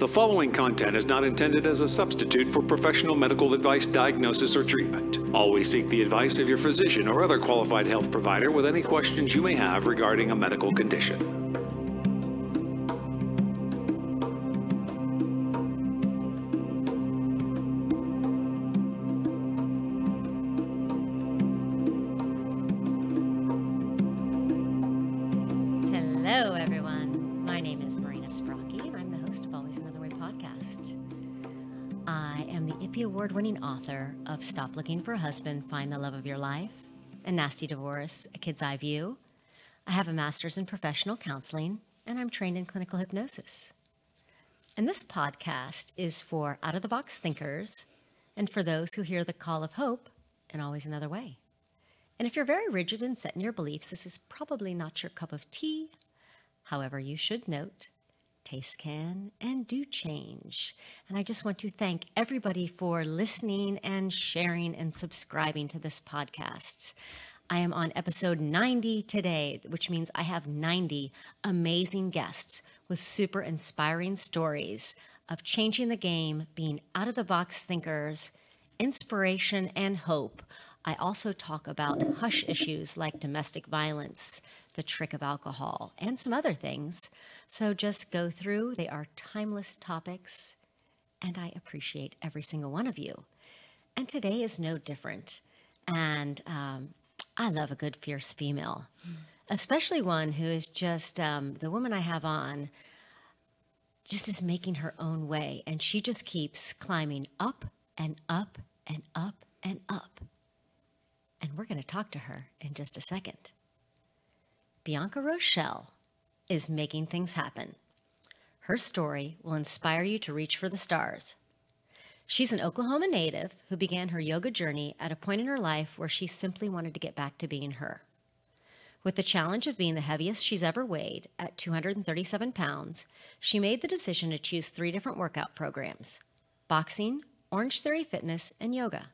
The following content is not intended as a substitute for professional medical advice, diagnosis, or treatment. Always seek the advice of your physician or other qualified health provider with any questions you may have regarding a medical condition. Author of Stop Looking for a Husband, Find the Love of Your Life, A Nasty Divorce, A Kid's Eye View. I have a master's in professional counseling, and I'm trained in clinical hypnosis. And this podcast is for out of the box thinkers and for those who hear the call of hope and always another way. And if you're very rigid and set in your beliefs, this is probably not your cup of tea. However, you should note can and do change. And I just want to thank everybody for listening and sharing and subscribing to this podcast. I am on episode 90 today, which means I have 90 amazing guests with super inspiring stories of changing the game, being out of the box thinkers, inspiration, and hope. I also talk about hush issues like domestic violence, the trick of alcohol, and some other things. So just go through. They are timeless topics, and I appreciate every single one of you. And today is no different. And um, I love a good, fierce female, especially one who is just um, the woman I have on, just is making her own way. And she just keeps climbing up and up and up and up. And we're going to talk to her in just a second. Bianca Rochelle is making things happen. Her story will inspire you to reach for the stars. She's an Oklahoma native who began her yoga journey at a point in her life where she simply wanted to get back to being her. With the challenge of being the heaviest she's ever weighed at 237 pounds, she made the decision to choose three different workout programs boxing, Orange Theory Fitness, and yoga.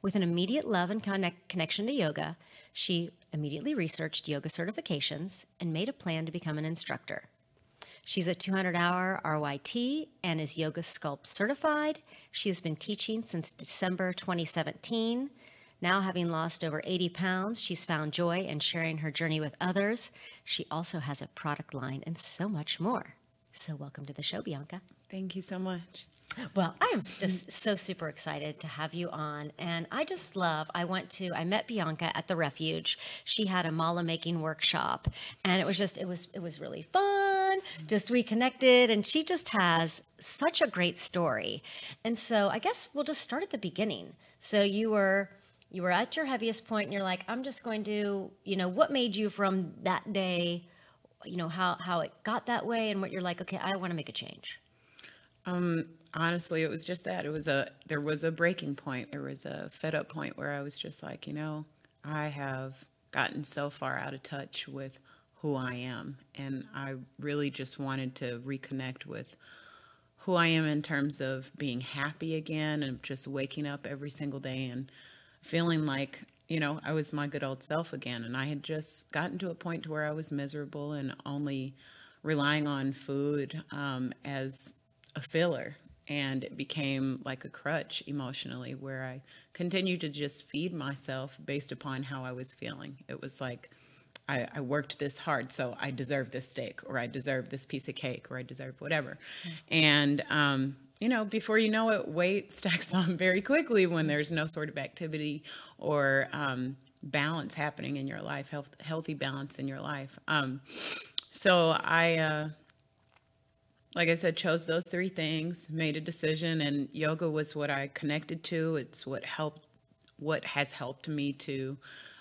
With an immediate love and connect- connection to yoga, she immediately researched yoga certifications and made a plan to become an instructor. She's a 200 hour RYT and is Yoga Sculpt certified. She has been teaching since December 2017. Now, having lost over 80 pounds, she's found joy in sharing her journey with others. She also has a product line and so much more. So, welcome to the show, Bianca. Thank you so much. Well, I am just so super excited to have you on. And I just love, I went to, I met Bianca at the refuge. She had a mala making workshop and it was just, it was, it was really fun. Just we connected and she just has such a great story. And so I guess we'll just start at the beginning. So you were, you were at your heaviest point and you're like, I'm just going to, you know, what made you from that day, you know, how, how it got that way and what you're like, okay, I want to make a change. Um, honestly, it was just that. It was a there was a breaking point. There was a fed up point where I was just like, you know, I have gotten so far out of touch with who I am, and I really just wanted to reconnect with who I am in terms of being happy again and just waking up every single day and feeling like you know I was my good old self again. And I had just gotten to a point to where I was miserable and only relying on food um, as a filler and it became like a crutch emotionally where I continued to just feed myself based upon how I was feeling. It was like I, I worked this hard, so I deserve this steak, or I deserve this piece of cake, or I deserve whatever. Mm-hmm. And, um, you know, before you know it, weight stacks on very quickly when there's no sort of activity or um, balance happening in your life, health, healthy balance in your life. Um, so I, uh, like I said, chose those three things, made a decision, and yoga was what I connected to. It's what helped, what has helped me to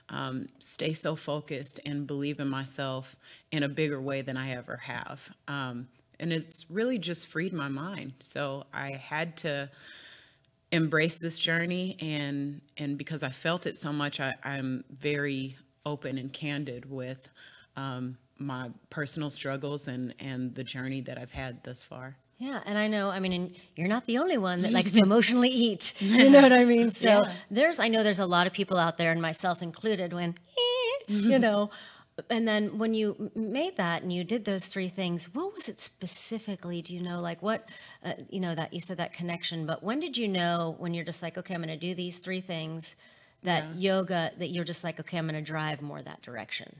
um, stay so focused and believe in myself in a bigger way than I ever have. Um, and it's really just freed my mind. So I had to embrace this journey, and and because I felt it so much, I, I'm very open and candid with. Um, my personal struggles and and the journey that I've had thus far. Yeah, and I know, I mean, you're not the only one that likes to emotionally eat. You know what I mean? So yeah. there's, I know there's a lot of people out there, and myself included, when, eh, you know, and then when you made that and you did those three things, what was it specifically? Do you know, like what, uh, you know, that you said that connection, but when did you know when you're just like, okay, I'm going to do these three things that yeah. yoga, that you're just like, okay, I'm going to drive more that direction?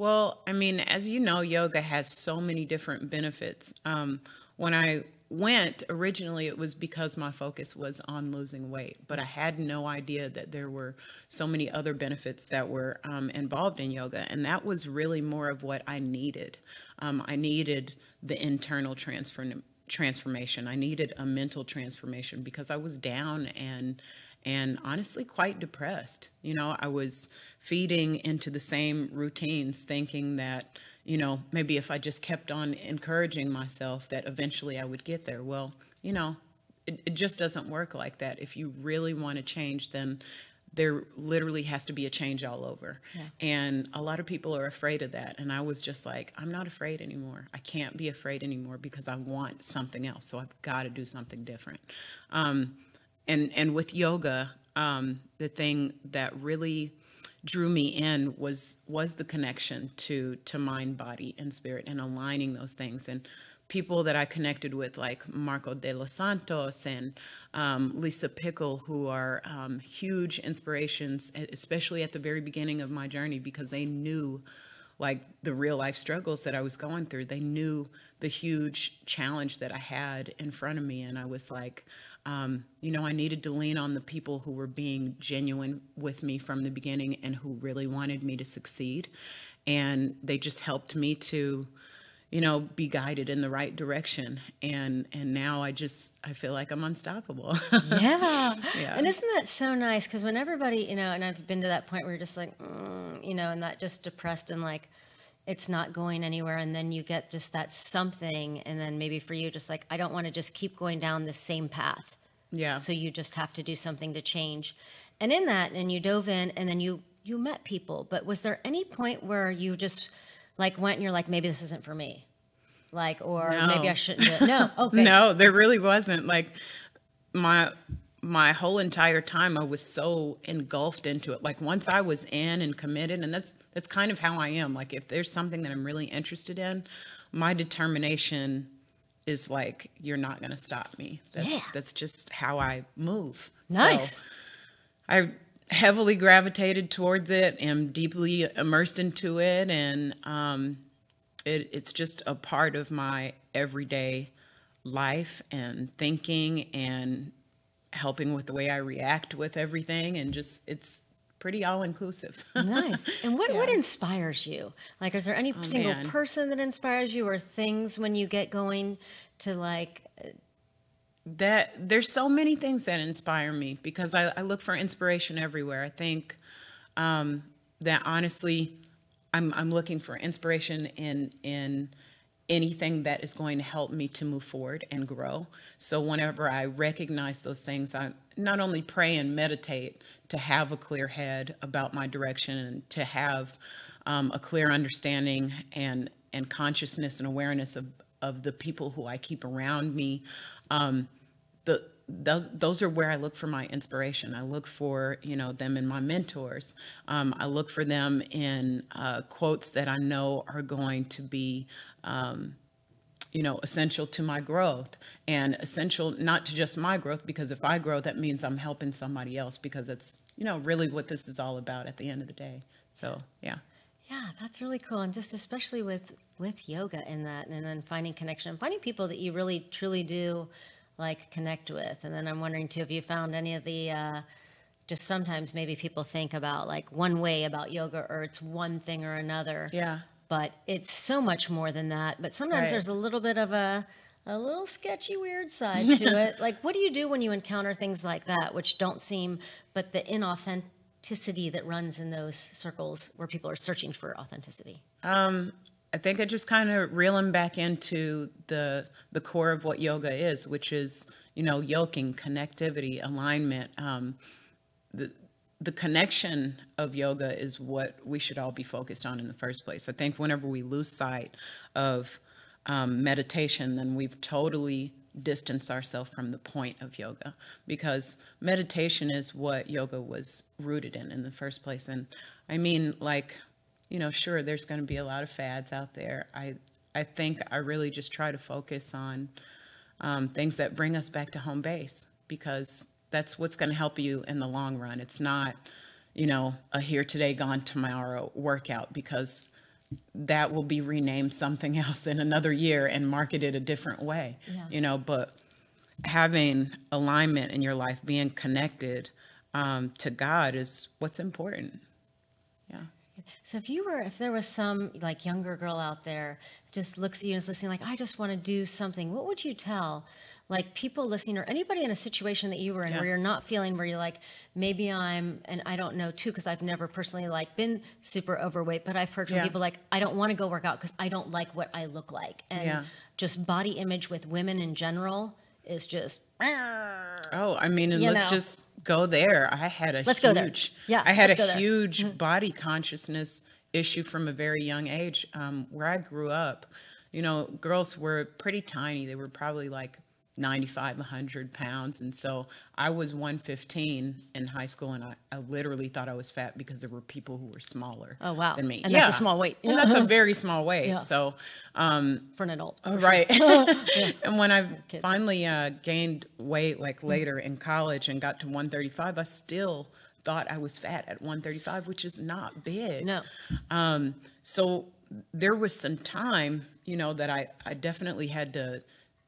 Well, I mean, as you know, yoga has so many different benefits. Um, when I went originally it was because my focus was on losing weight but i had no idea that there were so many other benefits that were um, involved in yoga and that was really more of what i needed um, i needed the internal transfer transformation i needed a mental transformation because i was down and and honestly quite depressed you know i was feeding into the same routines thinking that you know, maybe if I just kept on encouraging myself that eventually I would get there. Well, you know, it, it just doesn't work like that. If you really want to change, then there literally has to be a change all over. Yeah. And a lot of people are afraid of that. And I was just like, I'm not afraid anymore. I can't be afraid anymore because I want something else. So I've got to do something different. Um, and, and with yoga, um, the thing that really drew me in was was the connection to to mind body and spirit and aligning those things. And people that I connected with, like Marco de los Santos and um, Lisa Pickle, who are um, huge inspirations, especially at the very beginning of my journey, because they knew like the real life struggles that I was going through. They knew the huge challenge that I had in front of me. And I was like, um, you know, I needed to lean on the people who were being genuine with me from the beginning and who really wanted me to succeed. And they just helped me to, you know, be guided in the right direction. And and now I just I feel like I'm unstoppable. yeah. yeah. And isn't that so nice? Because when everybody, you know, and I've been to that point where you're just like, mm, you know, and that just depressed and like it's not going anywhere and then you get just that something and then maybe for you just like i don't want to just keep going down the same path yeah so you just have to do something to change and in that and you dove in and then you you met people but was there any point where you just like went and you're like maybe this isn't for me like or no. maybe i shouldn't do it no okay no there really wasn't like my my whole entire time I was so engulfed into it. Like once I was in and committed, and that's that's kind of how I am. Like if there's something that I'm really interested in, my determination is like you're not going to stop me. That's yeah. that's just how I move. Nice. So I heavily gravitated towards it. Am deeply immersed into it, and um, it, it's just a part of my everyday life and thinking and helping with the way I react with everything and just it's pretty all inclusive. nice. And what, yeah. what inspires you? Like, is there any oh, single man. person that inspires you or things when you get going to like? That there's so many things that inspire me because I, I look for inspiration everywhere. I think um, that honestly, I'm, I'm looking for inspiration in, in, anything that is going to help me to move forward and grow. So whenever I recognize those things, I not only pray and meditate to have a clear head about my direction and to have um, a clear understanding and and consciousness and awareness of of the people who I keep around me. Um, the those, those are where I look for my inspiration. I look for you know them in my mentors. Um, I look for them in uh, quotes that I know are going to be um, you know, essential to my growth and essential not to just my growth, because if I grow, that means I'm helping somebody else because it's, you know, really what this is all about at the end of the day. So, yeah. Yeah, that's really cool. And just especially with, with yoga in that, and then finding connection, and finding people that you really truly do like connect with. And then I'm wondering too, if you found any of the, uh, just sometimes maybe people think about like one way about yoga or it's one thing or another. Yeah but it's so much more than that. But sometimes right. there's a little bit of a a little sketchy, weird side to it. Like, what do you do when you encounter things like that, which don't seem, but the inauthenticity that runs in those circles where people are searching for authenticity? Um, I think I just kind of reel them back into the the core of what yoga is, which is you know yoking, connectivity, alignment. Um, the the connection of yoga is what we should all be focused on in the first place. I think whenever we lose sight of um, meditation, then we've totally distanced ourselves from the point of yoga because meditation is what yoga was rooted in in the first place. And I mean, like, you know, sure, there's going to be a lot of fads out there. I I think I really just try to focus on um, things that bring us back to home base because that's what's going to help you in the long run. It's not, you know, a here today, gone tomorrow workout because that will be renamed something else in another year and marketed a different way, Yeah. you know, but having alignment in your life, being connected um, to God is what's important. Yeah. So if you were, if there was some like younger girl out there just looks at you and is listening, like I just want to do something, what would you tell? Like people listening or anybody in a situation that you were in Yeah. where you're not feeling where you're like, maybe I'm, and I don't know too, because I've never personally like been super overweight, but I've heard from Yeah. people like, I don't want to go work out because I don't like what I look like. And Yeah. just body image with women in general is just, Oh, I mean, and let's know. just go there. I had a Let's huge, go there. Yeah, I had a there. Mm-hmm. huge body consciousness issue from a very young age. Um, where I grew up, you know, girls were pretty tiny. They were probably like 95, 100 pounds. And so I was 115 in high school, and I, I literally thought I was fat because there were people who were smaller Oh, wow. than me. And that's a small weight. And that's a very small weight. Yeah. So, for an adult. Oh, right. and when I finally uh, gained weight, like later in college, and got to 135, I still thought I was fat at 135, which is not big. No. Um, so there was some time, you know, that I, I definitely had to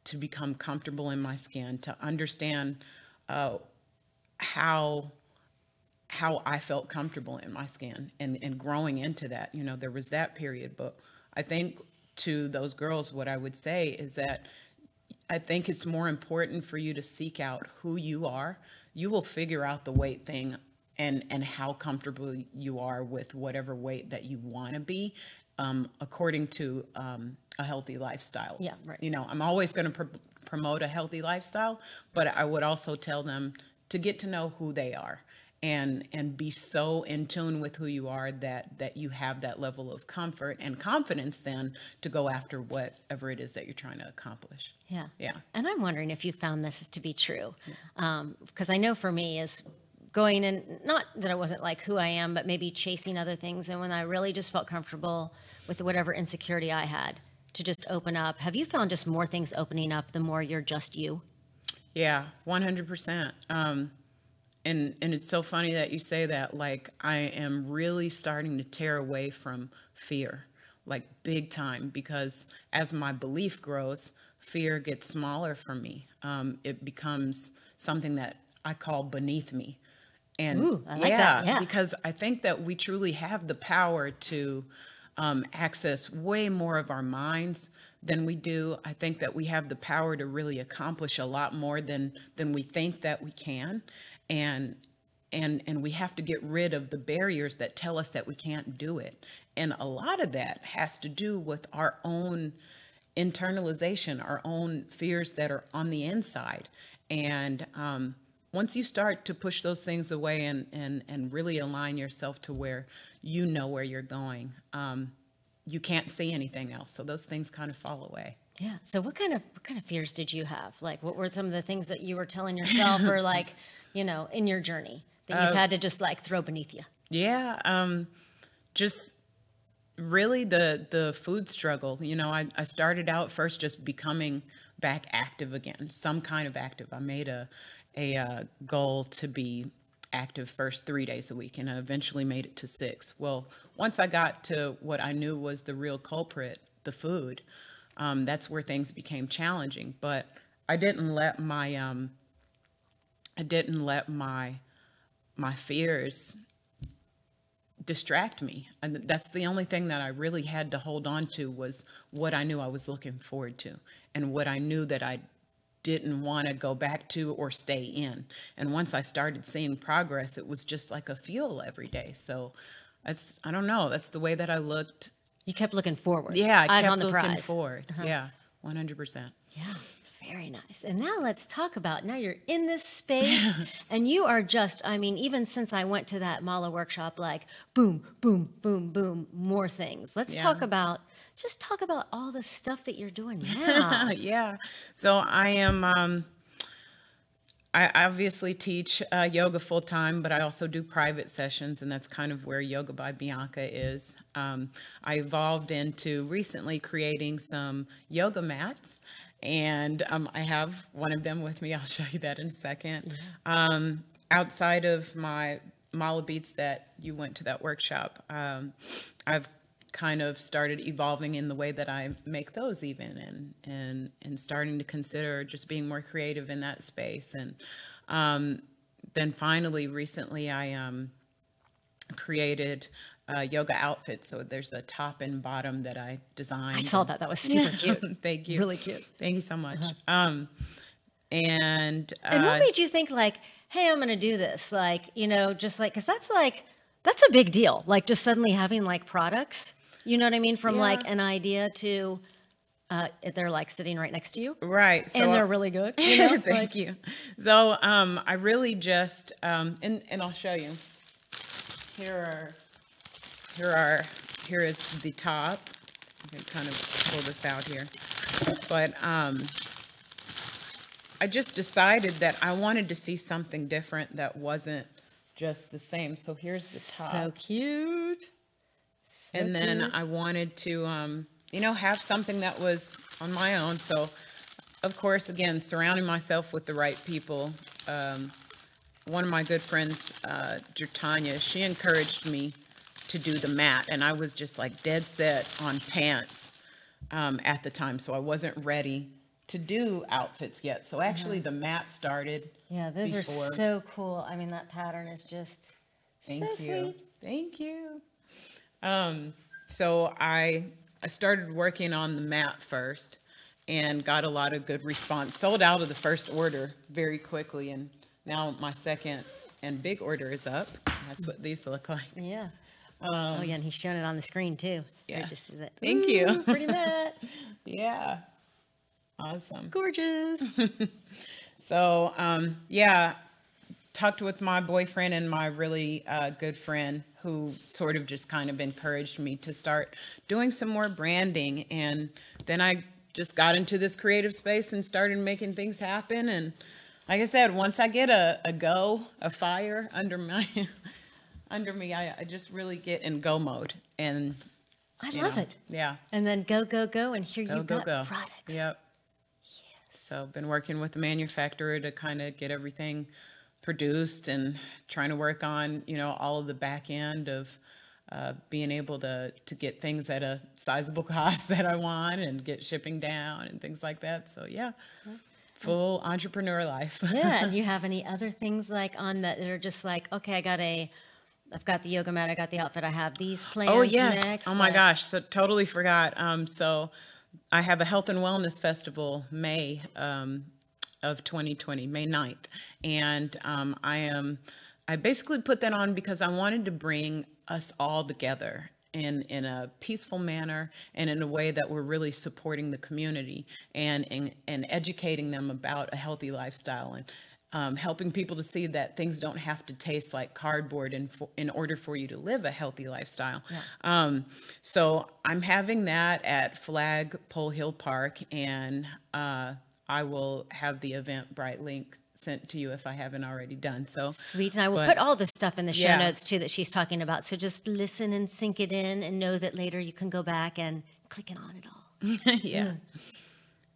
to become comfortable in my skin, to understand uh, how how I felt comfortable in my skin and, and growing into that. You know, there was that period. But I think to those girls, what I would say is that I think it's more important for you to seek out who you are. You will figure out the weight thing and, and how comfortable you are with whatever weight that you want to be um, according to um, a healthy lifestyle. Yeah, right. You know, I'm always going to pr- promote a healthy lifestyle, but I would also tell them to get to know who they are and and be so in tune with who you are that that you have that level of comfort and confidence then to go after whatever it is that you're trying to accomplish. Yeah. Yeah. And I'm wondering if you found this to be true. Because I know for me is going and not that I wasn't like who I am, but maybe chasing other things. And when I really just felt comfortable with whatever insecurity I had to just open up. Have you found just more things opening up the more you're just you? Yeah, one hundred percent. Um, and and it's so funny that you say that. Like I am really starting to tear away from fear, like big time, because as my belief grows, fear gets smaller for me. Um, it becomes something that I call beneath me. And Ooh, I like that, yeah. because I think that we truly have the power to um, access way more of our minds than we do. I think that we have the power to really accomplish a lot more than than we think that we can, and and and we have to get rid of the barriers that tell us that we can't do it. And a lot of that has to do with our own internalization, our own fears that are on the inside, and um, once you start to push those things away and and and really align yourself to where you know where you're going um, you can't see anything else so those things kind of fall away Yeah. So what kind of what kind of fears did you have? Like what were some of the things that you were telling yourself or like, you know, in your journey that Uh, you've had to just like throw beneath you? yeah um, just really the the food struggle you know I, I started out first just becoming back active again some kind of active i made a a uh, goal to be active first three days a week and i eventually made it to six. Well once i got to what i knew was the real culprit the food um, that's where things became challenging. But i didn't let my um, i didn't let my my fears distract me. And that's the only thing that i really had to hold on to was what i knew i was looking forward to and what i knew that i didn't want to go back to or stay in and once i started seeing progress it was just like a fuel every day so that's i don't know that's the way that i looked You kept looking forward. yeah i Eyes kept on the looking prize. Uh-huh. forward yeah 100% Yeah, very nice. And now let's talk about now you're in this space and you are just, I mean, even since I went to that Mala workshop, like boom, boom, boom, boom, more things. Let's Yeah. talk about, just talk about all the stuff that you're doing now. yeah. So I am um I obviously teach uh, yoga full time, but I also do private sessions, and that's kind of where Yoga by Bianca is. Um, I evolved into recently creating some yoga mats, and um, I have one of them with me. I'll show you that in a second. Um, outside of my Mala Beads that you went to that workshop, um, I've kind of started evolving in the way that I make those even and and and starting to consider just being more creative in that space and um, then finally recently I um, created a yoga outfit so there's a top and bottom that I designed I saw that. That was super cute. thank you Really cute. thank you so much um, and uh, And what made you think like, hey, I'm going to do this? Like, you know, just like, because that's like, that's a big deal. Like, just suddenly having like products, you know what I mean? From like an idea to, uh, they're like sitting right next to you, right so and they're really good. You know? Thank Like, you. So um, I really just um, and and I'll show you. Here are here are here is the top. I can kind of pull this out here, but um, I just decided that I wanted to see something different that wasn't just the same. So here's the top So cute. and then I wanted to, um, you know, have something that was on my own. So, of course, again, surrounding myself with the right people. Um, one of my good friends, uh, Jertanya, she encouraged me to do the mat, and I was just like dead set on pants um, at the time, so I wasn't ready to do outfits yet. So actually, the mat started. Yeah, those before. are so cool. I mean, that pattern is just Thank so you. sweet. Thank you. Um, so I I started working on the mat first and got a lot of good response. Sold out of the first order very quickly and now my second and big order is up. That's what these look like. Yeah. Oh yeah, and he's showing it on the screen too. Great to Um, Yes. see that. Thank you. Pretty mat. Yeah. Awesome. Gorgeous. So, um, yeah, talked with my boyfriend and my really uh, good friend who sort of just kind of encouraged me to start doing some more branding. And then I just got into this creative space and started making things happen. And like I said, once I get a, a go, a fire under my under me, I, I just really get in go mode. And I you love know, it. Yeah. And then go, go, go, and here Go, you go, got go. products. Yep. So I've been working with the manufacturer to kind of get everything produced and trying to work on, you know, all of the back end of uh, being able to to get things at a sizable cost that I want and get shipping down and things like that. So yeah, full entrepreneur life. yeah. And do you have any other things like on that that are just like, okay, I got a, I've got the yoga mat, I got the outfit, I have these plans. Oh yes! Next, oh my gosh! So totally forgot. Um, so I have a health and wellness festival May um, of 2020, May 9th, and um, I am. I basically put that on because I wanted to bring us all together in in a peaceful manner and in a way that we're really supporting the community and and, and educating them about a healthy lifestyle and um, helping people to see that things don't have to taste like cardboard in, for, in order for you to live a healthy lifestyle. Um, so I'm having that at Flag Pole Hill Park, and uh, I will have the Eventbrite link sent to you if I haven't already done so. Sweet. And I will But- put all the stuff in the show Yeah. notes too that she's talking about. So just listen and sink it in and know that later you can go back and click it on it all. yeah.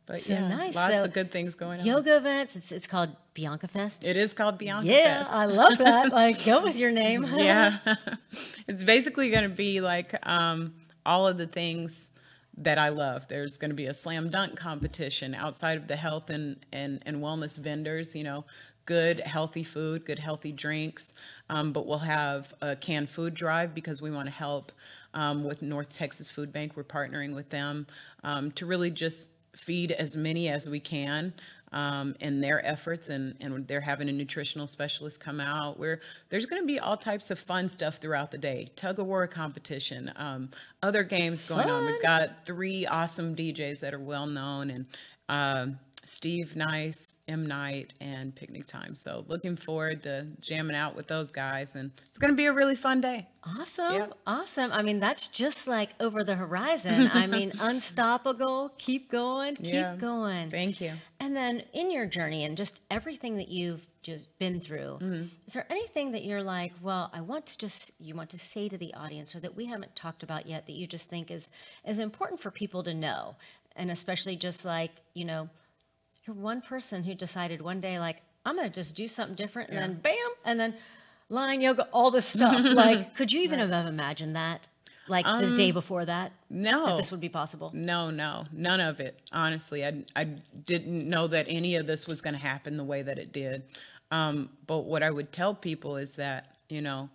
But So yeah, nice. lots So of good things going on. Yoga events, it's, it's called Bianca Fest. It is called Bianca yeah, Fest. I love that. Like, go with your name. yeah it's basically going to be like um, all of the things that i love there's going to be a slam dunk competition outside of the health and, and, and wellness vendors you know good healthy food good healthy drinks um, but we'll have a canned food drive because we want to help um, with north texas food bank we're partnering with them um, to really just feed as many as we can um, in their efforts, and, and they're having a nutritional specialist come out. Where there's going to be all types of fun stuff throughout the day, tug of war competition, um, other games going on. We've got three awesome DJs that are well known, and um Steve Nice, M Knight, and Picnic Time. So looking forward to jamming out with those guys, and it's going to be a really fun day. Awesome. Yeah. Awesome. I mean, that's just like over the horizon. I mean, unstoppable. Keep going. Keep Yeah. going. Thank you. And then in your journey and just everything that you've just been through, mm-hmm. is there anything that you're like, well, I want to just you want to say to the audience or that we haven't talked about yet that you just think is is important for people to know? And especially just like, you know, you're one person who decided one day like, I'm gonna just do something different and then bam, and then line yoga, all this stuff. like, could you even have imagined that? Like the day before that? No. That this would be possible? No, no, none of it. Honestly, I I didn't know that any of this was going to happen the way that it did. Um, but what I would tell people is that you know,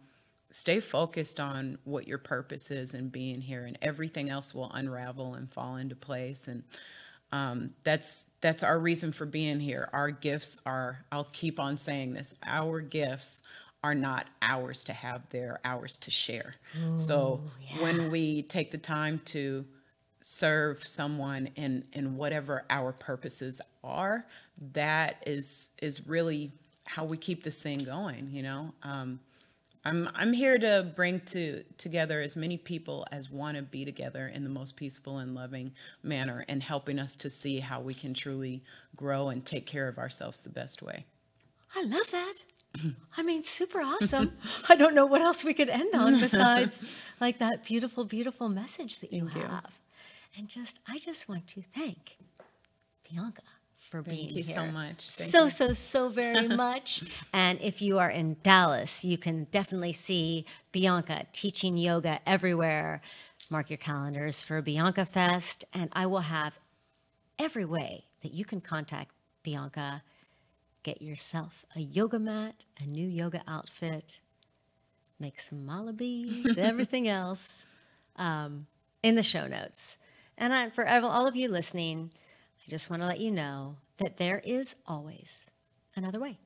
stay focused on what your purpose is and being here, and everything else will unravel and fall into place. And um, that's that's our reason for being here. Our gifts are. I'll keep on saying this. Our gifts are not ours to have; they're ours to share. so when we take the time to serve someone in in whatever our purposes are, that is is really how we keep this thing going. You know. Um, I'm I'm here to bring to together as many people as want to be together in the most peaceful and loving manner and helping us to see how we can truly grow and take care of ourselves the best way. I love that. I mean, super awesome. I don't know what else we could end on besides like that beautiful, beautiful message that you Thank you. have. And just, I just want to thank Bianca for being you so much. Thank so, you. so, so very much. and if you are in Dallas, you can definitely see Bianca teaching yoga everywhere. Mark your calendars for Bianca Fest, and I will have every way that you can contact Bianca. Get yourself a yoga mat, a new yoga outfit, make some mala beads, everything else um, in the show notes. And I, for all of you listening, I just want to let you know that there is always another way.